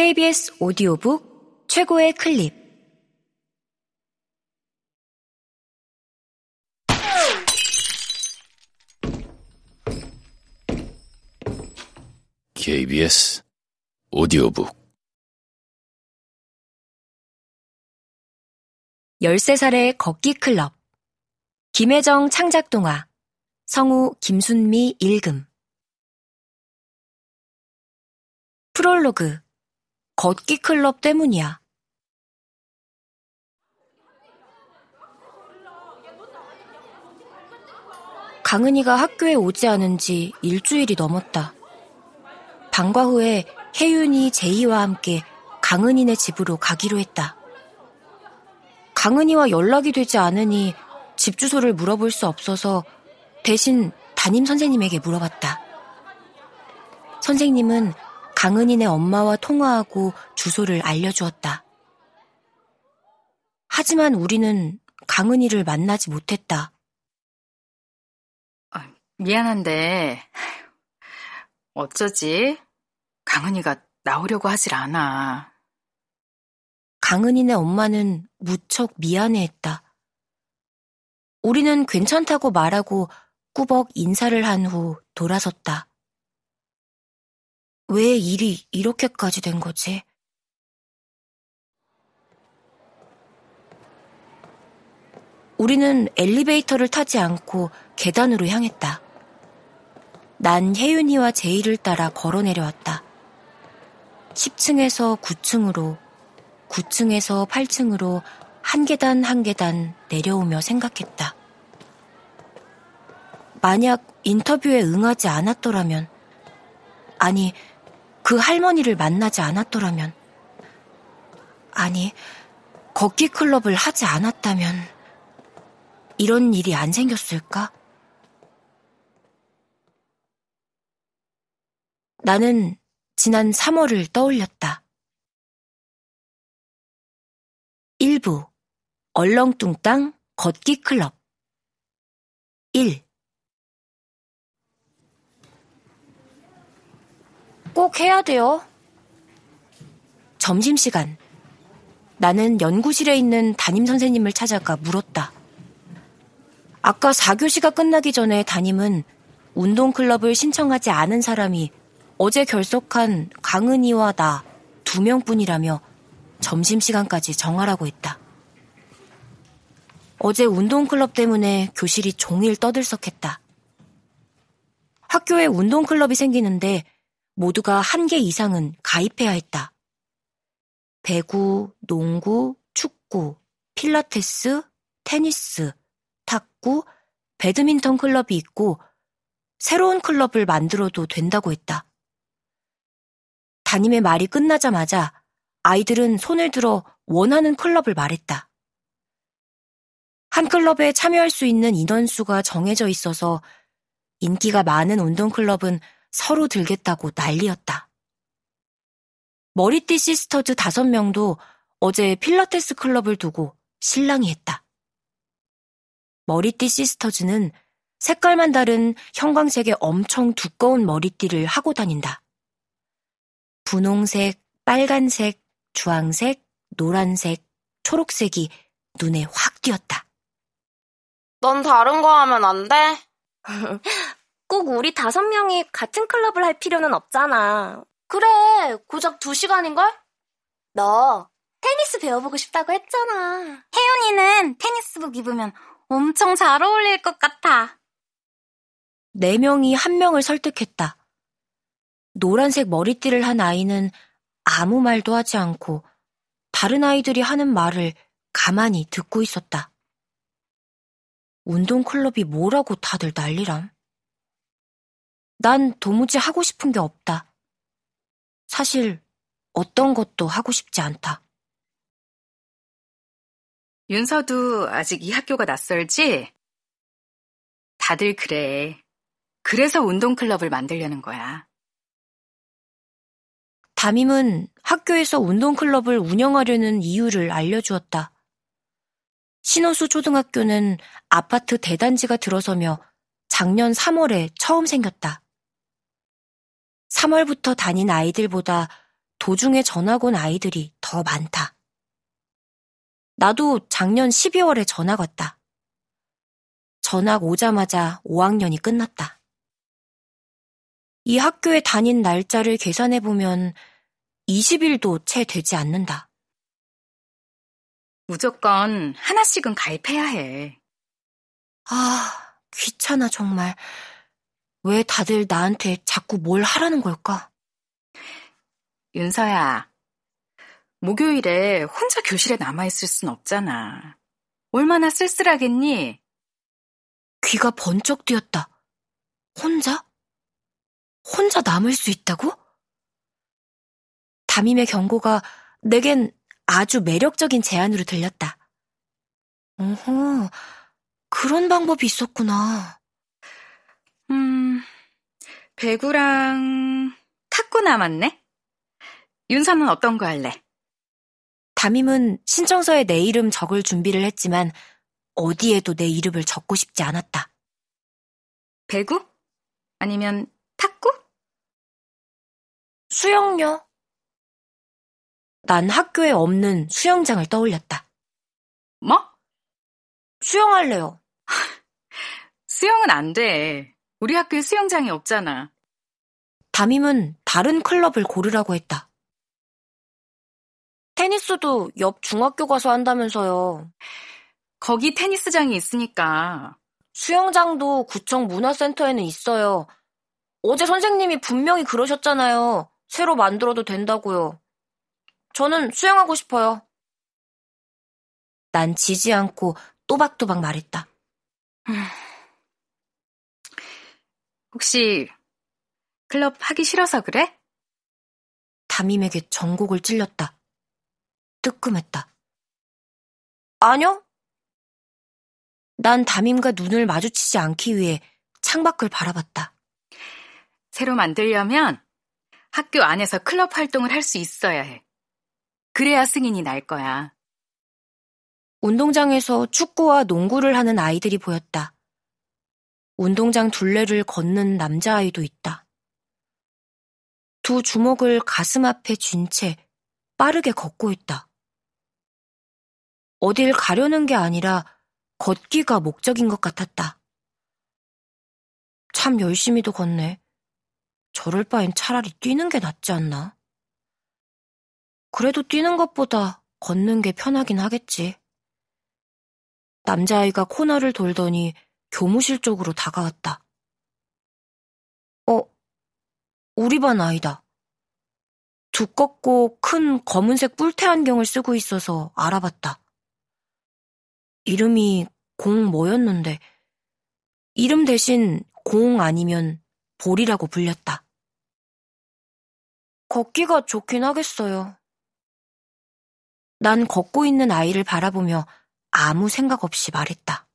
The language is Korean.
KBS 오디오북 최고의 클립. KBS 오디오북. 13살의 걷기 클럽. 김혜정 창작 동화. 성우 김순미 읽음 프롤로그 걷기 클럽 때문이야. 강은이가 학교에 오지 않은 지 일주일이 넘었다. 방과 후에 혜윤이 제이와 함께 강은이네 집으로 가기로 했다. 강은이와 연락이 되지 않으니 집 주소를 물어볼 수 없어서 대신 담임 선생님에게 물어봤다. 선생님은 강은이네 엄마와 통화하고 주소를 알려주었다. 하지만 우리는 강은이를 만나지 못했다. 아, 미안한데, 어쩌지? 강은이가 나오려고 하질 않아. 강은이네 엄마는 무척 미안해했다. 우리는 괜찮다고 말하고 꾸벅 인사를 한 후 돌아섰다. 왜 일이 이렇게까지 된 거지? 우리는 엘리베이터를 타지 않고 계단으로 향했다. 난 혜윤이와 제이를 따라 걸어 내려왔다. 10층에서 9층으로, 9층에서 8층으로 한 계단 한 계단 내려오며 생각했다. 만약 인터뷰에 응하지 않았더라면, 아니, 그 할머니를 만나지 않았더라면, 아니, 걷기 클럽을 하지 않았다면, 이런 일이 안 생겼을까? 나는 지난 3월을 떠올렸다. 1부 얼렁뚱땅 걷기 클럽 1. 꼭 해야 돼요. 점심시간. 나는 연구실에 있는 담임 선생님을 찾아가 물었다. 아까 4교시가 끝나기 전에 담임은 운동클럽을 신청하지 않은 사람이 어제 결석한 강은이와 나 두 명뿐이라며 점심시간까지 정하라고 했다. 어제 운동클럽 때문에 교실이 종일 떠들썩했다. 학교에 운동클럽이 생기는데 모두가 한 개 이상은 가입해야 했다. 배구, 농구, 축구, 필라테스, 테니스, 탁구, 배드민턴 클럽이 있고 새로운 클럽을 만들어도 된다고 했다. 담임의 말이 끝나자마자 아이들은 손을 들어 원하는 클럽을 말했다. 한 클럽에 참여할 수 있는 인원수가 정해져 있어서 인기가 많은 운동클럽은 서로 들겠다고 난리였다. 머리띠 시스터즈 다섯 명도 어제 필라테스 클럽을 두고 실랑이 했다. 머리띠 시스터즈는 색깔만 다른 형광색의 엄청 두꺼운 머리띠를 하고 다닌다. 분홍색, 빨간색, 주황색, 노란색, 초록색이 눈에 확 띄었다. 넌 다른 거 하면 안 돼? 꼭 우리 다섯 명이 같은 클럽을 할 필요는 없잖아. 그래, 고작 두 시간인걸? 너 테니스 배워보고 싶다고 했잖아. 혜연이는 테니스복 입으면 엄청 잘 어울릴 것 같아. 네 명이 한 명을 설득했다. 노란색 머리띠를 한 아이는 아무 말도 하지 않고 다른 아이들이 하는 말을 가만히 듣고 있었다. 운동클럽이 뭐라고 다들 난리람? 난 도무지 하고 싶은 게 없다. 사실 어떤 것도 하고 싶지 않다. 윤서도 아직 이 학교가 낯설지? 다들 그래. 그래서 운동클럽을 만들려는 거야. 담임은 학교에서 운동클럽을 운영하려는 이유를 알려주었다. 신호수 초등학교는 아파트 대단지가 들어서며 작년 3월에 처음 생겼다. 3월부터 다닌 아이들보다 도중에 전학 온 아이들이 더 많다. 나도 작년 12월에 전학 왔다. 전학 오자마자 5학년이 끝났다. 이 학교에 다닌 날짜를 계산해보면 20일도 채 되지 않는다. 무조건 하나씩은 가입해야 해. 아, 귀찮아, 정말. 왜 다들 나한테 자꾸 뭘 하라는 걸까? 윤서야, 목요일에 혼자 교실에 남아있을 순 없잖아. 얼마나 쓸쓸하겠니? 귀가 번쩍 뛰었다. 혼자? 혼자 남을 수 있다고? 담임의 경고가 내겐 아주 매력적인 제안으로 들렸다. 어허, 그런 방법이 있었구나. 음, 배구랑 탁구 남았네? 윤서는 어떤 거 할래? 담임은 신청서에 내 이름 적을 준비를 했지만 어디에도 내 이름을 적고 싶지 않았다. 배구? 아니면 탁구? 수영요. 난 학교에 없는 수영장을 떠올렸다. 뭐? 수영할래요. 수영은 안 돼. 우리 학교에 수영장이 없잖아. 담임은 다른 클럽을 고르라고 했다. 테니스도 옆 중학교 가서 한다면서요. 거기 테니스장이 있으니까. 수영장도 구청 문화센터에는 있어요. 어제 선생님이 분명히 그러셨잖아요. 새로 만들어도 된다고요. 저는 수영하고 싶어요. 난 지지 않고 또박또박 말했다. 혹시 클럽 하기 싫어서 그래? 담임에게 전곡을 찔렸다. 뜨끔했다. 아니요. 난 담임과 눈을 마주치지 않기 위해 창밖을 바라봤다. 새로 만들려면 학교 안에서 클럽 활동을 할 수 있어야 해. 그래야 승인이 날 거야. 운동장에서 축구와 농구를 하는 아이들이 보였다. 운동장 둘레를 걷는 남자아이도 있다. 두 주먹을 가슴 앞에 쥔 채 빠르게 걷고 있다. 어딜 가려는 게 아니라 걷기가 목적인 것 같았다. 참 열심히도 걷네. 저럴 바엔 차라리 뛰는 게 낫지 않나? 그래도 뛰는 것보다 걷는 게 편하긴 하겠지. 남자아이가 코너를 돌더니 교무실 쪽으로 다가왔다. 어, 우리 반 아이다. 두껍고 큰 검은색 뿔테 안경을 쓰고 있어서 알아봤다. 이름이 공 뭐였는데, 이름 대신 공 아니면 볼이라고 불렸다. 걷기가 좋긴 하겠어요. 난 걷고 있는 아이를 바라보며 아무 생각 없이 말했다.